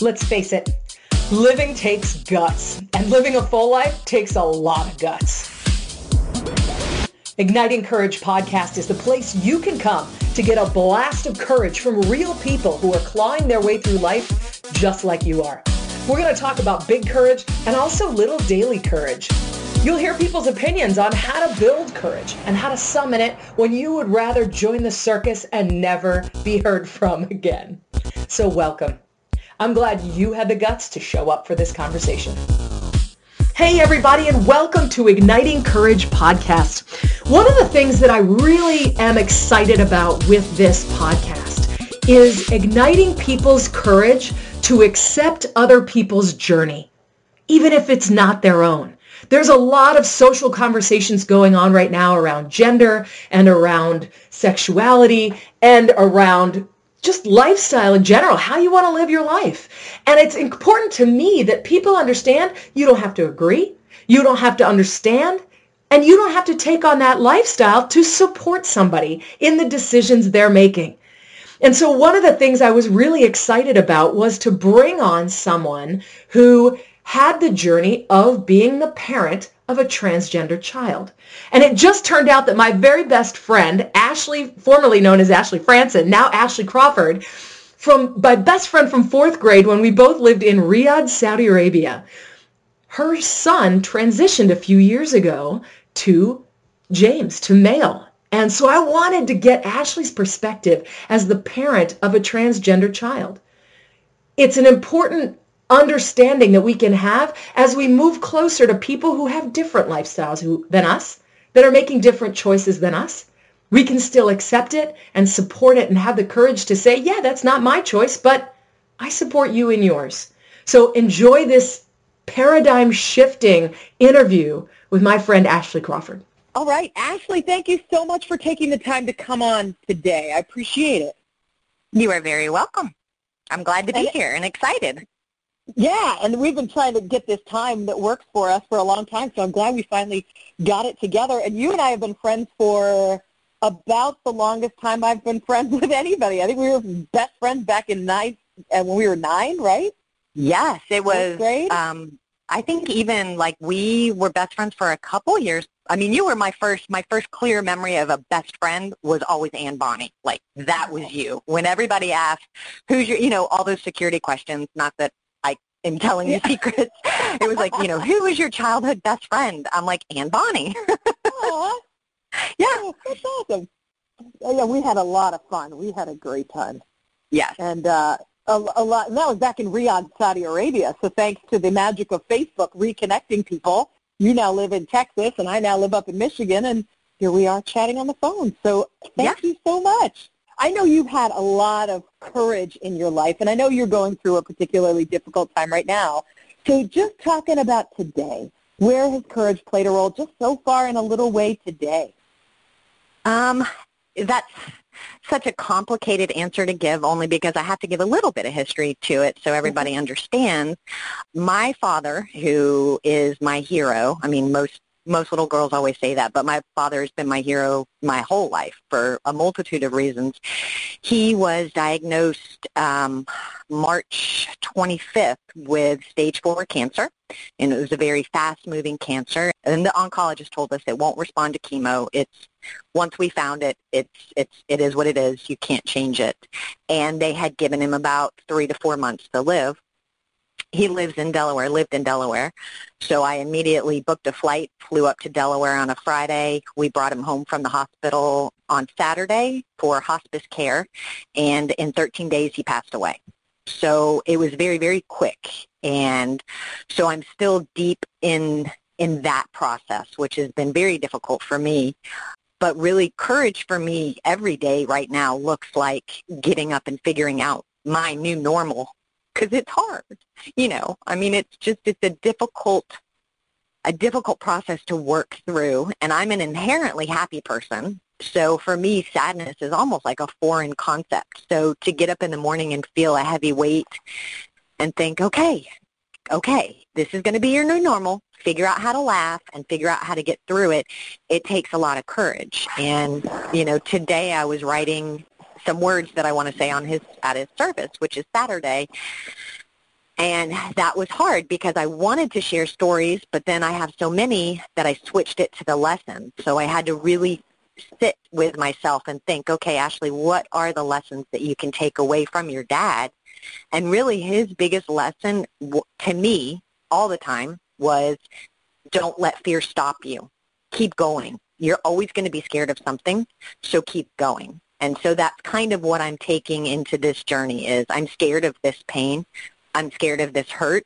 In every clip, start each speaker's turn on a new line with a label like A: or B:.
A: Let's face it, living takes guts, and living a full life takes a lot of guts. Igniting Courage podcast is the place you can come to get a blast of courage from real people who are clawing their way through life just like you are. We're going to talk about big courage and also little daily courage. You'll hear people's opinions on how to build courage and how to summon it when you would rather join the circus and never be heard from again. So welcome. I'm glad you had the guts to show up for this conversation. Hey everybody and welcome to Igniting Courage podcast. One of the things that I really am excited about with this podcast is igniting people's courage to accept other people's journey, even if it's not their own. There's a lot of social conversations going on right now around gender and around sexuality and around just lifestyle in general, how you want to live your life. And it's important to me that people understand you don't have to agree, you don't have to understand, and you don't have to take on that lifestyle to support somebody in the decisions they're making. And so one of the things I was really excited about was to bring on someone who had the journey of being the parent of a transgender child. And it just turned out that my very best friend, Ashley, formerly known as Ashley Franson, now Ashley Crawford, from my best friend from fourth grade when we both lived in Riyadh, Saudi Arabia, her son transitioned a few years ago to James, to male. And so I wanted to get Ashley's perspective as the parent of a transgender child. It's an important understanding that we can have as we move closer to people who have different lifestyles who, than us, that are making different choices than us. We can still accept it and support it and have the courage to say, yeah, that's not my choice, but I support you in yours. So enjoy this paradigm shifting interview with my friend Ashley Crawford.
B: All right, Ashley, thank you so much for taking the time to come on today. I appreciate it.
C: You are very welcome. I'm glad to be and, here and excited.
B: Yeah, and we've been trying to get this time that works for us for a long time, so I'm glad we finally got it together. And you and I have been friends for about the longest time I've been friends with anybody. I think we were best friends back in ninth, and uh, when we were nine, right?
C: Yes, it was. Great. Um, I think even like we were best friends for a couple years. I mean, you were my first. My first clear memory of a best friend was always Anne Bonny. Like that was you. When everybody asked, "Who's your?" You know, all those security questions. Not that am telling you secrets. It was like, you know, who was your childhood best friend? I'm like, Anne Bonny.
B: yeah. Oh, that's awesome. Yeah, we had a lot of fun. We had a great time.
C: Yes.
B: And uh, a, a lot. And that was back in Riyadh, Saudi Arabia. So thanks to the magic of Facebook reconnecting people, you now live in Texas, and I now live up in Michigan, and here we are chatting on the phone. So thank yeah. you so much. I know you've had a lot of courage in your life, and I know you're going through a particularly difficult time right now. So just talking about today, where has courage played a role just so far in a little way today?
C: Um, that's such a complicated answer to give only because I have to give a little bit of history to it so everybody mm-hmm. understands. My father, who is my hero, I mean, most most little girls always say that, but my father has been my hero my whole life for a multitude of reasons. He was diagnosed um, March 25th with stage four cancer, and it was a very fast-moving cancer. And the oncologist told us it won't respond to chemo. It's once we found it, it's it's it is what it is. You can't change it. And they had given him about three to four months to live he lives in Delaware, lived in Delaware. So I immediately booked a flight, flew up to Delaware on a Friday. We brought him home from the hospital on Saturday for hospice care, and in 13 days he passed away. So it was very, very quick. And so I'm still deep in in that process, which has been very difficult for me. But really courage for me every day right now looks like getting up and figuring out my new normal because it's hard. You know, I mean, it's just it's a difficult a difficult process to work through, and I'm an inherently happy person. So for me, sadness is almost like a foreign concept. So to get up in the morning and feel a heavy weight and think, okay, okay, this is going to be your new normal. Figure out how to laugh and figure out how to get through it. It takes a lot of courage. And, you know, today I was writing some words that I want to say on his at his service, which is Saturday. And that was hard because I wanted to share stories, but then I have so many that I switched it to the lessons. So I had to really sit with myself and think, okay, Ashley, what are the lessons that you can take away from your dad? And really his biggest lesson to me all the time was don't let fear stop you. Keep going. You're always going to be scared of something, so keep going. And so that's kind of what I'm taking into this journey is I'm scared of this pain. I'm scared of this hurt,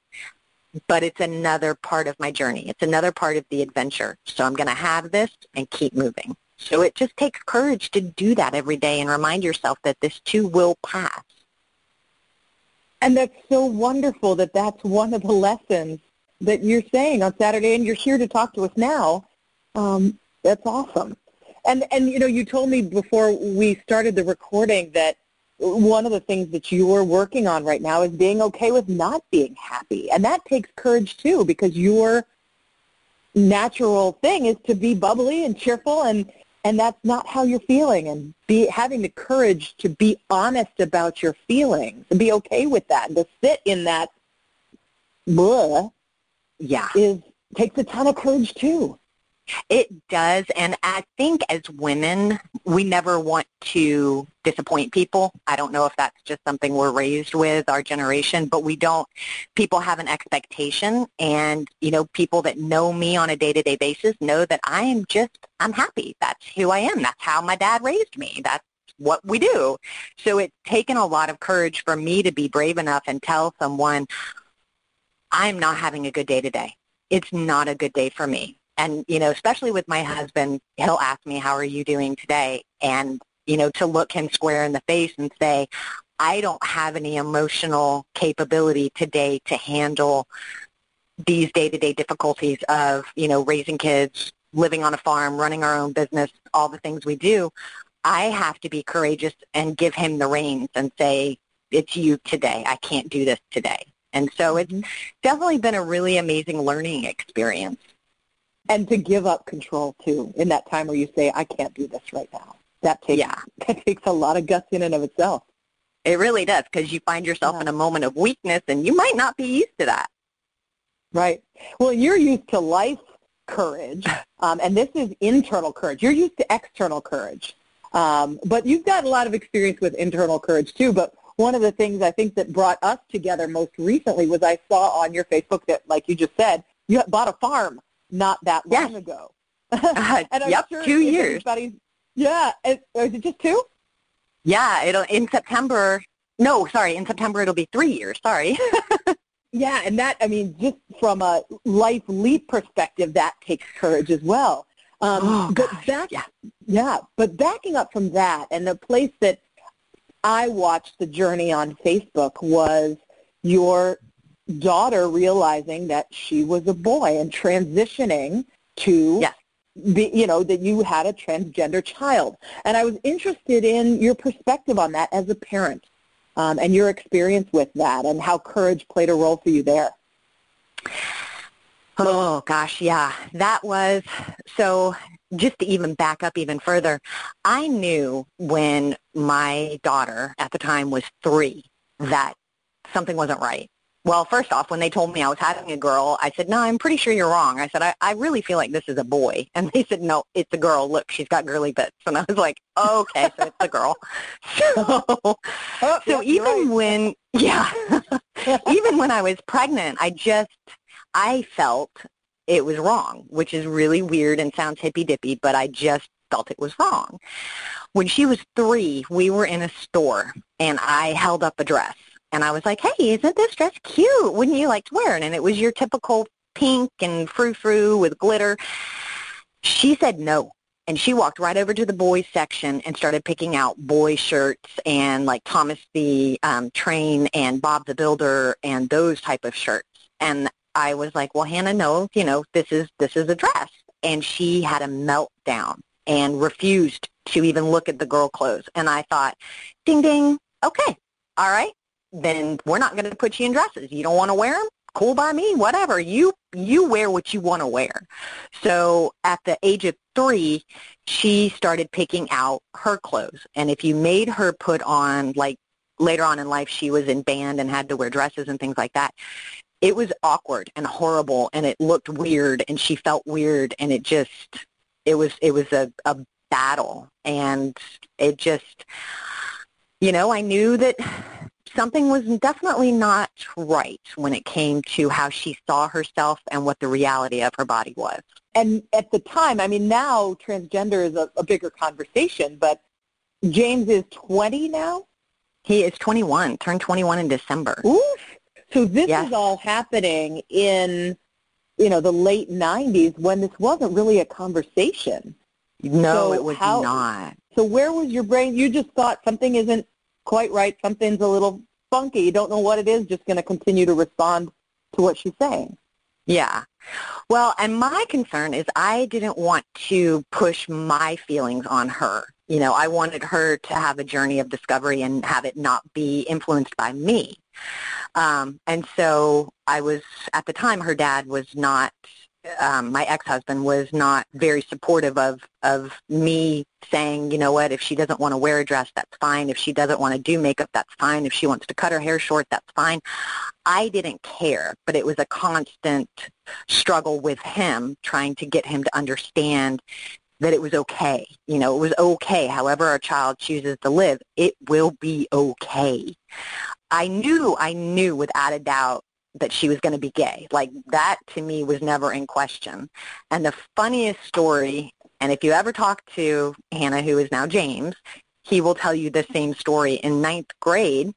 C: but it's another part of my journey. It's another part of the adventure. So I'm going to have this and keep moving. So it just takes courage to do that every day and remind yourself that this too will pass.
B: And that's so wonderful that that's one of the lessons that you're saying on Saturday, and you're here to talk to us now. Um, that's awesome. And and you know, you told me before we started the recording that one of the things that you are working on right now is being okay with not being happy, and that takes courage too, because your natural thing is to be bubbly and cheerful, and and that's not how you're feeling, and be having the courage to be honest about your feelings and be okay with that, and to sit in that blah
C: yeah.
B: is takes a ton of courage too.
C: It does, and I think as women, we never want to disappoint people. I don't know if that's just something we're raised with, our generation, but we don't. People have an expectation, and you know, people that know me on a day-to-day basis know that I am just, I'm happy. That's who I am. That's how my dad raised me. That's what we do. So it's taken a lot of courage for me to be brave enough and tell someone, I'm not having a good day today. It's not a good day for me. And, you know, especially with my husband, he'll ask me, how are you doing today? And, you know, to look him square in the face and say, I don't have any emotional capability today to handle these day-to-day difficulties of, you know, raising kids, living on a farm, running our own business, all the things we do. I have to be courageous and give him the reins and say, it's you today. I can't do this today. And so it's mm-hmm. definitely been a really amazing learning experience.
B: And to give up control too in that time where you say, I can't do this right now. That takes yeah. that takes a lot of guts in and of itself.
C: It really does because you find yourself yeah. in a moment of weakness and you might not be used to that.
B: Right. Well, you're used to life courage, um, and this is internal courage. You're used to external courage. Um, but you've got a lot of experience with internal courage too. But one of the things I think that brought us together most recently was I saw on your Facebook that, like you just said, you bought a farm not that long
C: yes.
B: ago.
C: Uh, and I'm yep, sure two years.
B: Yeah, is, is it just two?
C: Yeah, it'll in September. No, sorry, in September it'll be three years. Sorry.
B: yeah, and that I mean, just from a life leap perspective, that takes courage as well.
C: Um, oh,
B: but
C: gosh,
B: back,
C: yeah.
B: yeah, but backing up from that, and the place that I watched the journey on Facebook was your daughter realizing that she was a boy and transitioning to
C: yes.
B: be, you know, that you had a transgender child. And I was interested in your perspective on that as a parent um, and your experience with that and how courage played a role for you there.
C: Oh gosh, yeah. That was so just to even back up even further, I knew when my daughter at the time was three that something wasn't right. Well, first off, when they told me I was having a girl, I said, no, I'm pretty sure you're wrong. I said, I, I really feel like this is a boy. And they said, no, it's a girl. Look, she's got girly bits. And I was like, okay, so it's a girl. So, oh, so even right. when, yeah, even when I was pregnant, I just, I felt it was wrong, which is really weird and sounds hippy-dippy, but I just felt it was wrong. When she was three, we were in a store, and I held up a dress. And I was like, hey, isn't this dress cute? Wouldn't you like to wear it? And it was your typical pink and frou-frou with glitter. She said no. And she walked right over to the boys section and started picking out boy shirts and like Thomas the um, Train and Bob the Builder and those type of shirts. And I was like, well, Hannah, no, you know, this is this is a dress. And she had a meltdown and refused to even look at the girl clothes. And I thought, ding, ding, okay, all right, then we're not going to put you in dresses. You don't want to wear them? Cool by me, whatever. You you wear what you want to wear. So at the age of three, she started picking out her clothes. And if you made her put on like later on in life she was in band and had to wear dresses and things like that. It was awkward and horrible and it looked weird and she felt weird and it just it was it was a, a battle and it just you know, I knew that something was definitely not right when it came to how she saw herself and what the reality of her body was.
B: And at the time, I mean, now transgender is a, a bigger conversation, but James is 20 now?
C: He is 21, turned 21 in December.
B: Oof. So this
C: yes.
B: is all happening in, you know, the late 90s when this wasn't really a conversation.
C: No,
B: so
C: it was
B: how,
C: not.
B: So where was your brain? You just thought something isn't quite right, something's a little funky, you don't know what it is, just going to continue to respond to what she's saying.
C: Yeah. Well, and my concern is I didn't want to push my feelings on her. You know, I wanted her to have a journey of discovery and have it not be influenced by me. Um, and so I was, at the time, her dad was not um, my ex-husband was not very supportive of of me saying, you know what, if she doesn't want to wear a dress, that's fine. If she doesn't want to do makeup, that's fine. If she wants to cut her hair short, that's fine. I didn't care, but it was a constant struggle with him trying to get him to understand that it was okay. You know, it was okay. However our child chooses to live, it will be okay. I knew, I knew without a doubt that she was going to be gay. Like that to me was never in question. And the funniest story, and if you ever talk to Hannah, who is now James, he will tell you the same story. In ninth grade,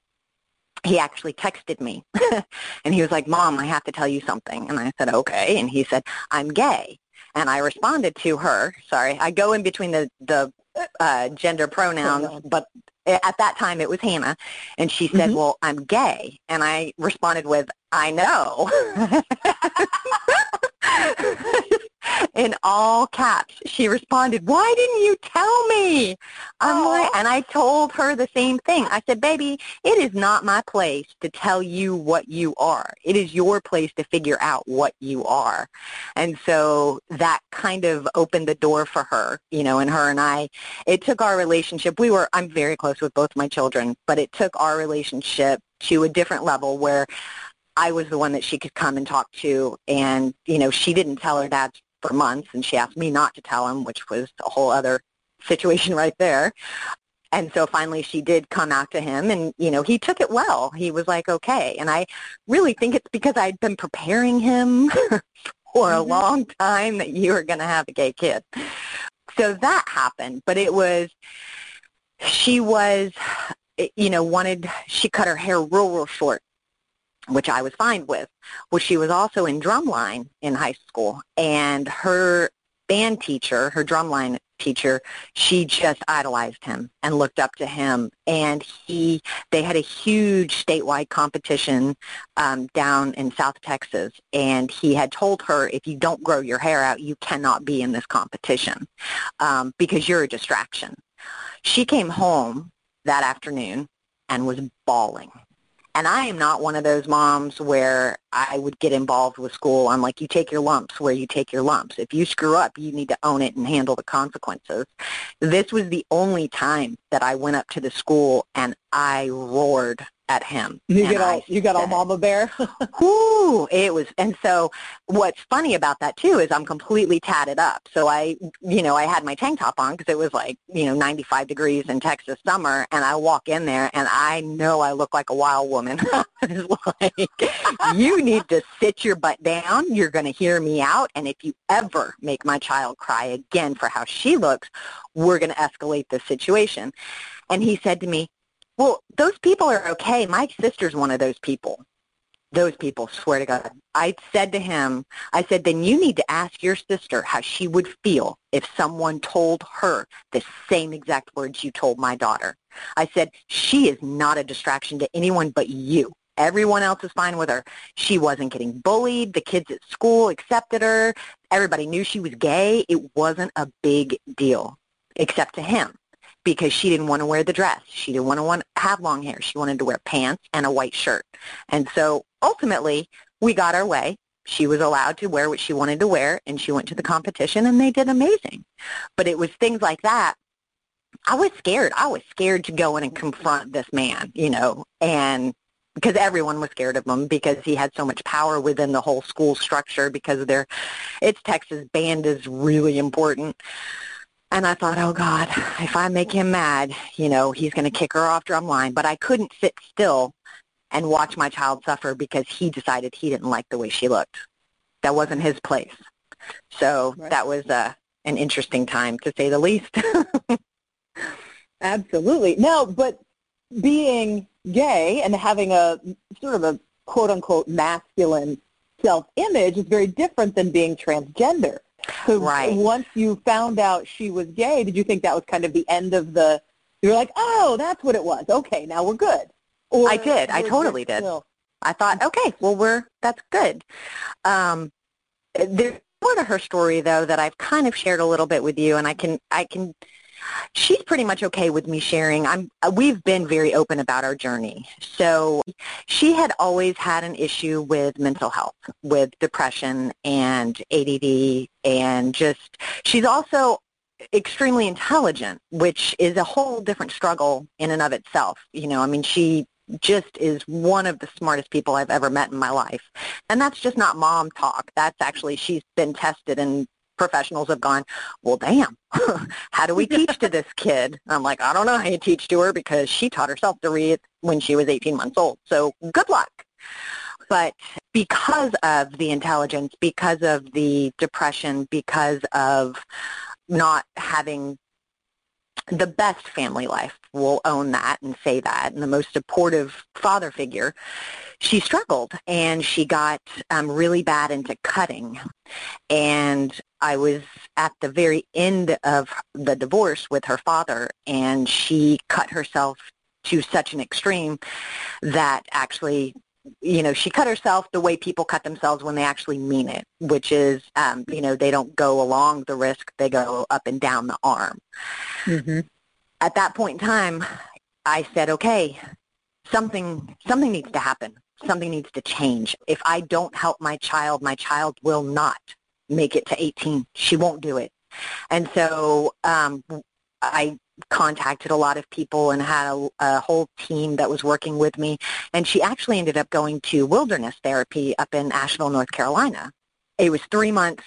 C: he actually texted me and he was like, Mom, I have to tell you something. And I said, okay. And he said, I'm gay. And I responded to her, sorry, I go in between the, the uh, gender pronouns, but at that time it was Hannah, and she said, mm-hmm. well, I'm gay. And I responded with, I know. in all caps. She responded, why didn't you tell me? I'm like, and I told her the same thing. I said, baby, it is not my place to tell you what you are. It is your place to figure out what you are. And so that kind of opened the door for her, you know, and her and I, it took our relationship. We were, I'm very close with both my children, but it took our relationship to a different level where I was the one that she could come and talk to and, you know, she didn't tell her dad for months, and she asked me not to tell him, which was a whole other situation right there. And so finally she did come out to him and, you know, he took it well. He was like, okay. And I really think it's because I'd been preparing him for a mm-hmm. long time that you were going to have a gay kid. So that happened. But it was, she was, you know, wanted, she cut her hair real, real short which I was fine with. Well, she was also in drumline in high school, and her band teacher, her drumline teacher, she just idolized him and looked up to him. And he, they had a huge statewide competition um, down in South Texas, and he had told her, if you don't grow your hair out, you cannot be in this competition um, because you're a distraction. She came home that afternoon and was bawling and I am not one of those moms where I would get involved with school. I'm like, you take your lumps where you take your lumps. If you screw up, you need to own it and handle the consequences. This was the only time that I went up to the school and I roared at him.
B: You get all you got all mama bear.
C: whoo! It was, and so what's funny about that too is I'm completely tatted up. So I, you know, I had my tank top on because it was like you know 95 degrees in Texas summer, and I walk in there and I know I look like a wild woman. like you need to sit your butt down. You're going to hear me out, and if you ever make my child cry again for how she looks, we're going to escalate the situation. And he said to me, well, those people are okay. My sister's one of those people. Those people, swear to God. I said to him, I said, then you need to ask your sister how she would feel if someone told her the same exact words you told my daughter. I said, she is not a distraction to anyone but you. Everyone else is fine with her. She wasn't getting bullied. The kids at school accepted her. Everybody knew she was gay. It wasn't a big deal, except to him because she didn't want to wear the dress. She didn't want to want, have long hair. She wanted to wear pants and a white shirt. And so ultimately, we got our way. She was allowed to wear what she wanted to wear, and she went to the competition, and they did amazing. But it was things like that I was scared. I was scared to go in and confront this man, you know, and because everyone was scared of him because he had so much power within the whole school structure because their it's Texas band is really important. And I thought, oh God, if I make him mad, you know, he's going to kick her off drumline. But I couldn't sit still and watch my child suffer because he decided he didn't like the way she looked. That wasn't his place. So right. that was uh, an interesting time, to say the least.
B: Absolutely. No, but being gay and having a sort of a quote unquote masculine self-image is very different than being transgender. So
C: right.
B: once you found out she was gay, did you think that was kind of the end of the, you were like, oh, that's what it was. Okay, now we're good.
C: Or I did. I totally did. Still? I thought, okay, well, we're, that's good. Um, there's more to her story, though, that I've kind of shared a little bit with you, and I can, I can she's pretty much okay with me sharing. I'm uh, we've been very open about our journey. So she had always had an issue with mental health, with depression and ADD and just she's also extremely intelligent, which is a whole different struggle in and of itself. You know, I mean she just is one of the smartest people I've ever met in my life. And that's just not mom talk. That's actually, she's been tested and professionals have gone, well, damn, how do we teach to this kid? I'm like, I don't know how you teach to her because she taught herself to read when she was 18 months old. So good luck. But because of the intelligence, because of the depression, because of not having the best family life will own that and say that and the most supportive father figure she struggled and she got um, really bad into cutting and i was at the very end of the divorce with her father and she cut herself to such an extreme that actually you know, she cut herself the way people cut themselves when they actually mean it, which is, um, you know, they don't go along the risk, they go up and down the arm. Mm-hmm. At that point in time, I said, okay, something, something needs to happen. Something needs to change. If I don't help my child, my child will not make it to 18. She won't do it. And so um, I contacted a lot of people and had a, a, whole team that was working with me. And she actually ended up going to wilderness therapy up in Asheville, North Carolina. It was three months.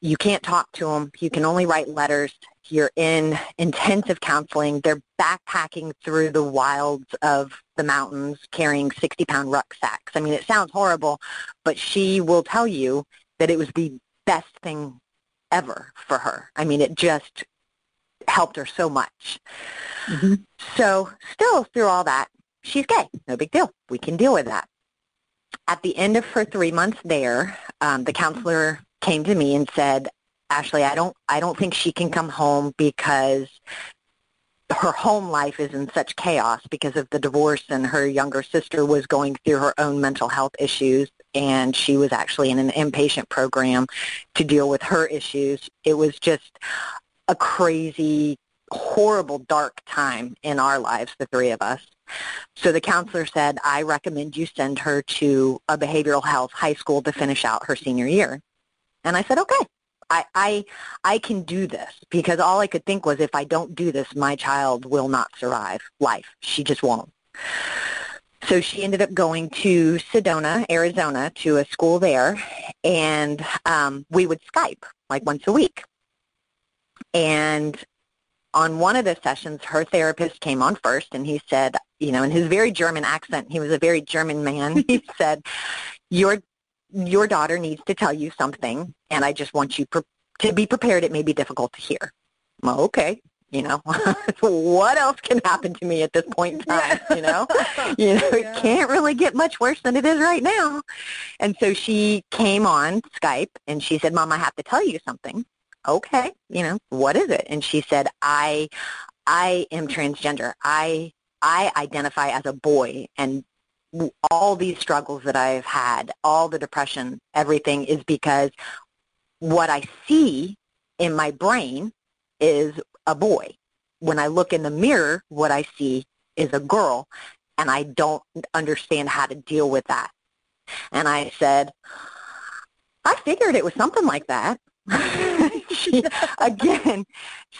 C: You can't talk to them. You can only write letters. You're in intensive counseling. They're backpacking through the wilds of the mountains carrying 60-pound rucksacks. I mean, it sounds horrible, but she will tell you that it was the best thing ever for her. I mean, it just helped her so much. Mm-hmm. So still through all that, she's gay. No big deal. We can deal with that. At the end of her three months there, um, the counselor came to me and said, Ashley, I don't, I don't think she can come home because her home life is in such chaos because of the divorce and her younger sister was going through her own mental health issues and she was actually in an inpatient program to deal with her issues. It was just a crazy, horrible, dark time in our lives, the three of us. So the counselor said, I recommend you send her to a behavioral health high school to finish out her senior year. And I said, okay, I, I, I can do this because all I could think was if I don't do this, my child will not survive life. She just won't. So she ended up going to Sedona, Arizona, to a school there, and um, we would Skype like once a week. And on one of the sessions, her therapist came on first, and he said, you know, in his very German accent, he was a very German man. he said, "Your your daughter needs to tell you something, and I just want you pre- to be prepared. It may be difficult to hear." Well, okay, you know, what else can happen to me at this point in time? You know, you know, it can't really get much worse than it is right now. And so she came on Skype, and she said, "Mom, I have to tell you something." okay, you know, what is it? And she said, I, I am transgender. I, I identify as a boy and all these struggles that I've had, all the depression, everything is because what I see in my brain is a boy. When I look in the mirror, what I see is a girl, and I don't understand how to deal with that. And I said, I figured it was something like that. she, again,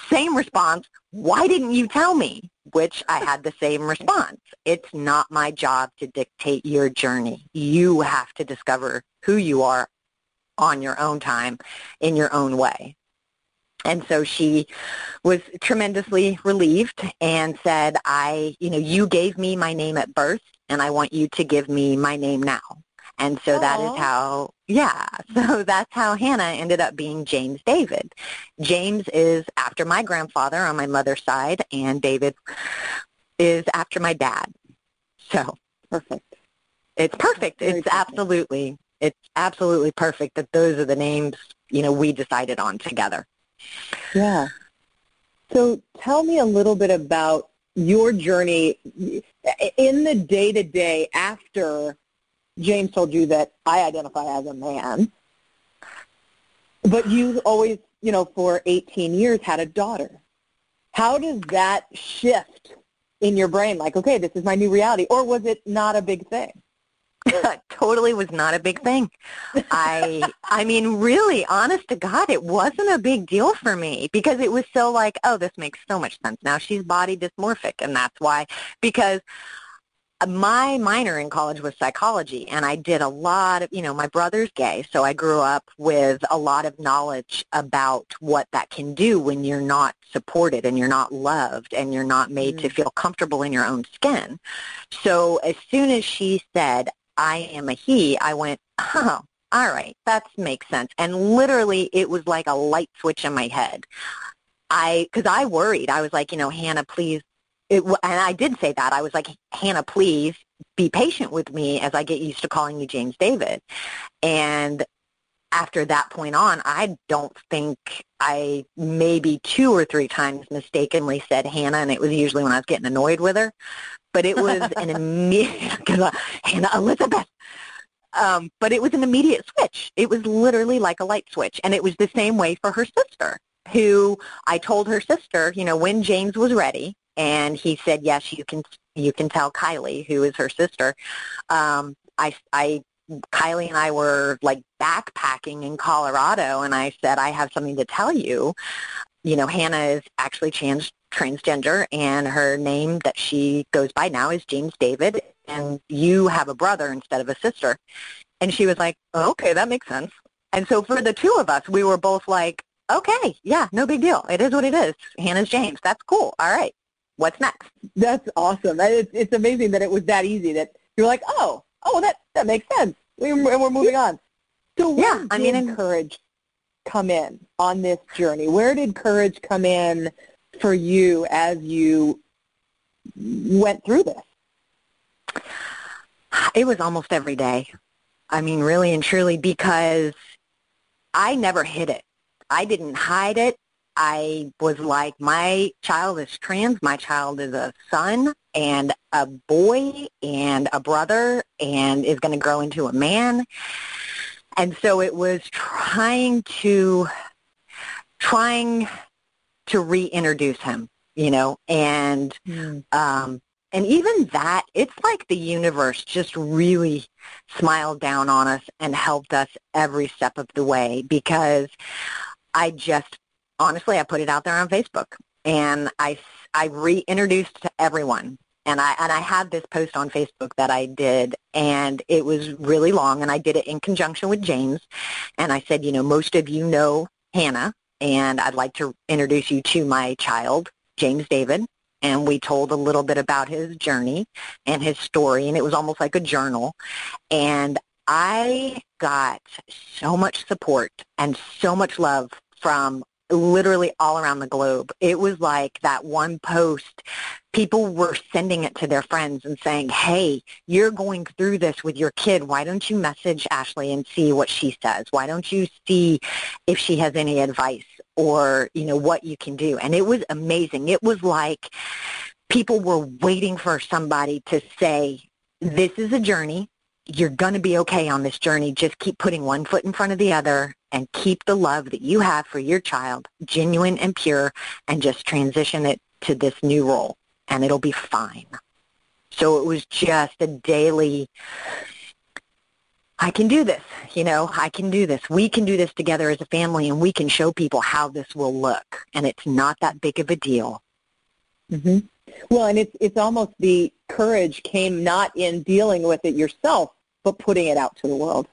C: same response. why didn't you tell me? Which I had the same response. It's not my job to dictate your journey. You have to discover who you are on your own time in your own way. And so she was tremendously relieved and said, I, you know, you gave me my name at birth and I want you to give me my name now. And so Aww. that is how, yeah, so that's how Hannah ended up being James David. James is after my grandfather on my mother's side, and David is after my dad. So
B: perfect.
C: It's perfect. It's perfect. absolutely, it's absolutely perfect that those are the names you know we decided on together.
B: Yeah. So tell me a little bit about your journey in the day to day after James told you that I identify as a man, but you always, you know, for 18 years had a daughter. How does that shift in your brain? Like, okay, this is my new reality. Or was it not a big thing?
C: totally was not a big thing. I I mean really honest to God it wasn't a big deal for me because it was so like oh this makes so much sense now she's body dysmorphic and that's why because my minor in college was psychology and I did a lot of, you know, my brother's gay, so I grew up with a lot of knowledge about what that can do when you're not supported and you're not loved and you're not made mm-hmm. to mm. feel comfortable in your own skin. So as soon as she said, I am a he, I went, oh, all right, that makes sense. And literally it was like a light switch in my head. I, because I worried. I was like, you know, Hannah, please it, and I did say that. I was like, Hannah, please be patient with me as I get used to calling you James David. And after that point on, I don't think I maybe two or three times mistakenly said Hannah, and it was usually when I was getting annoyed with her. But it was an immediate, Hannah Elizabeth. Um, but it was an immediate switch. It was literally like a light switch. And it was the same way for her sister, who I told her sister, you know, when James was ready, and he said, yes, you can you can tell Kylie, who is her sister. Um, I, I Kylie and I were like backpacking in Colorado, and I said, I have something to tell you. You know, Hannah is actually trans transgender, and her name that she goes by now is James David, and you have a brother instead of a sister. And she was like, oh, okay, that makes sense. And so for the two of us, we were both like, okay, yeah, no big deal. It is what it is. Hannah's James. That's cool. All right what's next?
B: That's awesome. It's, it's amazing that it was that easy that you're like, oh, oh, that, that makes sense. And we're moving on. So where yeah, I mean, did courage come in on this journey? Where did courage come in for you as you went through this?
C: It was almost every day. I mean, really and truly, because I never hid it. I didn't hide it. I was like, my child is trans. My child is a son and a boy and a brother and is going to grow into a man. And so it was trying to, trying to reintroduce him, you know, and, mm. um, and even that, it's like the universe just really smiled down on us and helped us every step of the way because I just honestly, I put it out there on Facebook, and I I reintroduced to everyone. And I and I had this post on Facebook that I did, and it was really long, and I did it in conjunction with James. And I said, you know, most of you know Hannah, and I'd like to introduce you to my child, James David. And we told a little bit about his journey and his story, and it was almost like a journal. And I got so much support and so much love from literally all around the globe. It was like that one post, people were sending it to their friends and saying, hey, you're going through this with your kid. Why don't you message Ashley and see what she says? Why don't you see if she has any advice or, you know, what you can do? And it was amazing. It was like people were waiting for somebody to say, this is a journey you're going to be okay on this journey. Just keep putting one foot in front of the other and keep the love that you have for your child genuine and pure and just transition it to this new role and it'll be fine. So it was just a daily, I can do this, you know, I can do this. We can do this together as a family and we can show people how this will look. And it's not that big of a deal.
B: Mm-hmm. Well, and it's it's almost the courage came not in dealing with it yourself, but putting it out to the world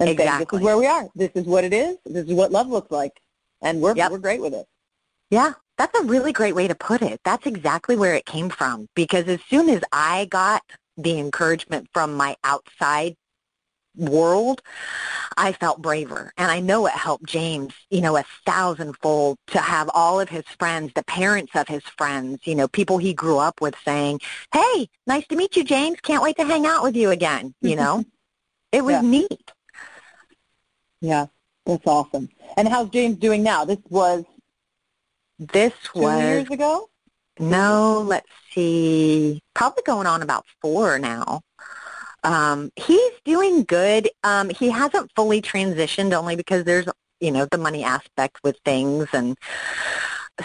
B: and
C: exactly.
B: saying, "This is where we are. This is what it is. This is what love looks like," and we're
C: Yep.
B: we're great with it.
C: Yeah, that's a really great way to put it. That's exactly where it came from. Because as soon as I got the encouragement from my outside world, I felt braver. And I know it helped James, you know, a thousandfold to have all of his friends, the parents of his friends, you know, people he grew up with saying, hey, nice to meet you, James. Can't wait to hang out with you again. You know, it was
B: Yeah.
C: neat.
B: Yeah, that's awesome. And how's James doing now? This was
C: This
B: two
C: was
B: years ago.
C: No, let's see. Probably going on about four now. Um, he's doing good. Um, he hasn't fully transitioned only because there's, you know, the money aspect with things. And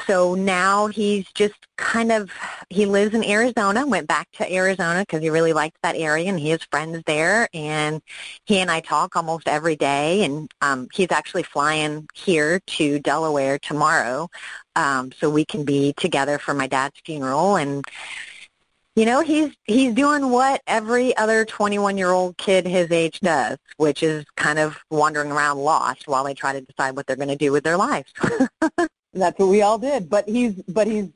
C: so now he's just kind of, he lives in Arizona, went back to Arizona because he really likes that area and he has friends there. And he and I talk almost every day. And um, he's actually flying here to Delaware tomorrow um, so we can be together for my dad's funeral. And you know, he's he's doing what every other 21 year old kid his age does, which is kind of wandering around lost while they try to decide what they're going to do with their lives.
B: That's what we all did. But he's but he's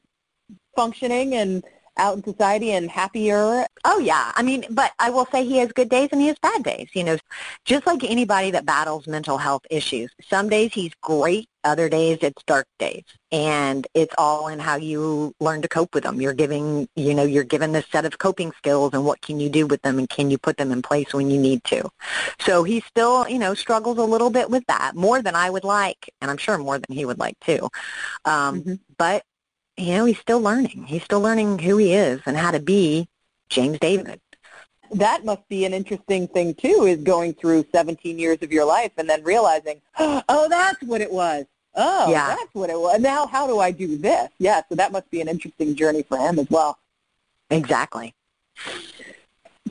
B: functioning and out in society and happier.
C: oh yeah, I mean, but I will say he has good days and he has bad days. You know, just like anybody that battles mental health issues. Some days he's great, other days it's dark days, and it's all in how you learn to cope with them. You're giving, you know, you're given this set of coping skills, and what can you do with them, and can you put them in place when you need to. So he still, you know, struggles a little bit with that more than I would like, and I'm sure more than he would like too. Um,
B: Mhm.
C: But you know, he's still learning. He's still learning who he is and how to be James David.
B: That must be an interesting thing too, is going through 17 years of your life and then realizing, oh, that's what it was. Oh,
C: Yeah.
B: that's what it was. Now, how do I do this? Yeah, so that must be an interesting journey for him as well.
C: Exactly.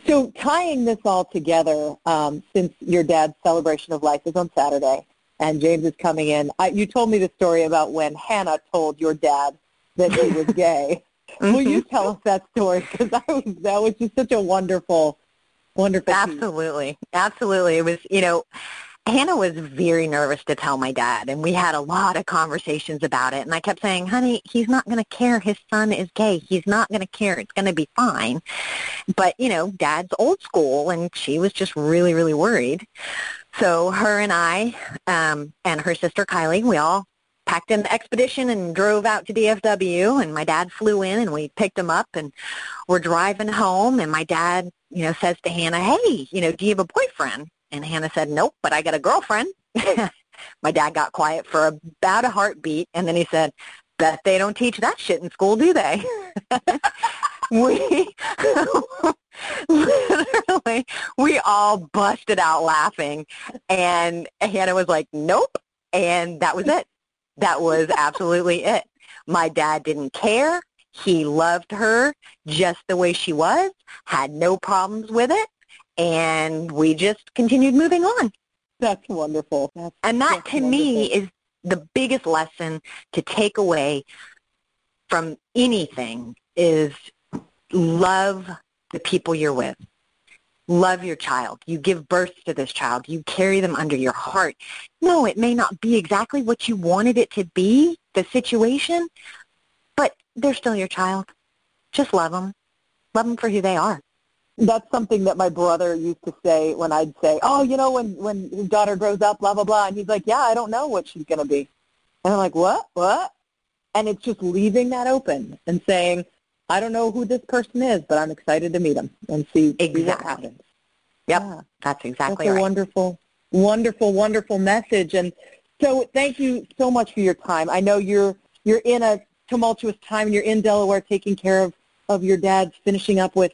B: So tying this all together, um, since your dad's celebration of life is on Saturday and James is coming in, I, you told me the story about when Hannah told your dad that he was gay. Will you tell us that story? Because that was, that was just such a wonderful, wonderful piece.
C: Absolutely. Absolutely. It was, you know, Hannah was very nervous to tell my dad, and we had a lot of conversations about it. And I kept saying, honey, he's not going to care. His son is gay. He's not going to care. It's going to be fine. But, you know, dad's old school, and she was just really, really worried. So her and I um, and her sister Kylie, we all packed in the expedition and drove out to DFW, and my dad flew in, and we picked him up, and we're driving home, and my dad, you know, says to Hannah, hey, you know, do you have a boyfriend? And Hannah said, nope, but I got a girlfriend. my dad got quiet for about a heartbeat, and then he said, bet they don't teach that shit in school, do they? we literally we all busted out laughing and Hannah was like, Nope and that was it. That was absolutely it. My dad didn't care. He loved her just the way she was, had no problems with it, and we just continued moving on.
B: That's wonderful. That's,
C: And that to me is the biggest lesson to take away from anything is love the people you're with. Love your child. You give birth to this child. You carry them under your heart. No, it may not be exactly what you wanted it to be, the situation, but they're still your child. Just love them. Love them for who they are.
B: That's something that my brother used to say when I'd say, oh, you know, when, when his daughter grows up, blah, blah, blah. And he's like, yeah, I don't know what she's going to be. And I'm like, what? What? And it's just leaving that open and saying, I don't know who this person is, but I'm excited to meet him and see, see what
C: Exactly.
B: happens.
C: Yep,
B: Yeah.
C: that's exactly
B: That's a
C: right.
B: wonderful, wonderful, wonderful message. And so thank you so much for your time. I know you're you're in a tumultuous time and you're in Delaware taking care of, of your dad's finishing up with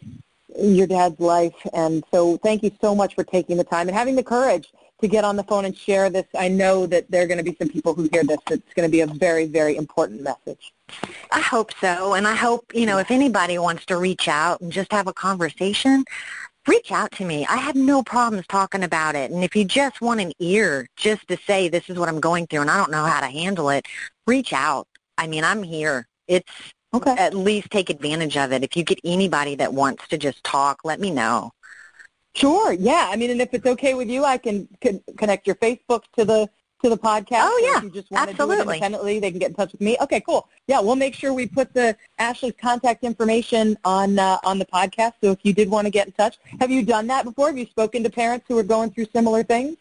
B: your dad's life. And so thank you so much for taking the time and having the courage to get on the phone and share this. I know that there are going to be some people who hear this. It's going to be a very, very important message.
C: I hope so. And I hope, you know, if anybody wants to reach out and just have a conversation, reach out to me. I have no problems talking about it. And if you just want an ear just to say this is what I'm going through and I don't know how to handle it, reach out. I mean, I'm here. It's
B: Okay.
C: at least take advantage of it. If you get anybody that wants to just talk, let me know.
B: Sure. Yeah. I mean, and if it's okay with you, I can, can connect your Facebook to the to the podcast.
C: Oh, yeah.
B: If you just want to do it
C: Absolutely.
B: independently, they can get in touch with me. Okay. Cool. Yeah. We'll make sure we put the Ashley's contact information on uh, on the podcast. So if you did want to get in touch, have you done that before? Have you spoken to parents who are going through similar things?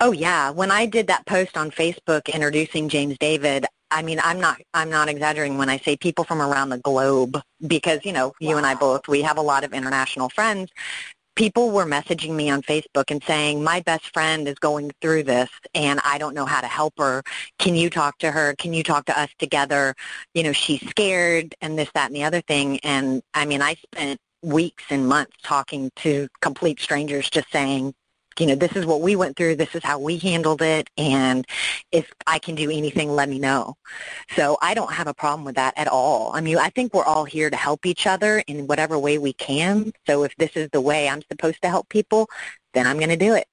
C: Oh yeah, when I did that post on Facebook introducing James David, I mean, I'm not I'm not exaggerating when I say people from around the globe because, you know, you and I both we have a lot of international friends. People were messaging me on Facebook and saying, "My best friend is going through this and I don't know how to help her. Can you talk to her? Can you talk to us together? You know, she's scared and this that and the other thing." And I mean, I spent weeks and months talking to complete strangers just saying, you know, this is what we went through, this is how we handled it, and if I can do anything, let me know. So I don't have a problem with that at all. I mean, I think we're all here to help each other in whatever way we can. So if this is the way I'm supposed to help people, then I'm going to do it.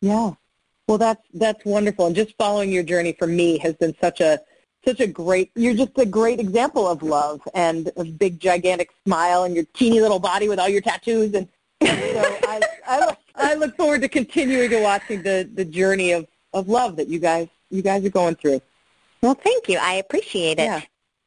B: Yeah. Well, that's that's wonderful, and just following your journey for me has been such a such a great. You're just a great example of love and a big gigantic smile and your teeny little body with all your tattoos, and so I I look, I look forward to continuing to watching the the journey of of love that you guys you guys are going through.
C: Well, thank you. I appreciate it.
B: Yeah.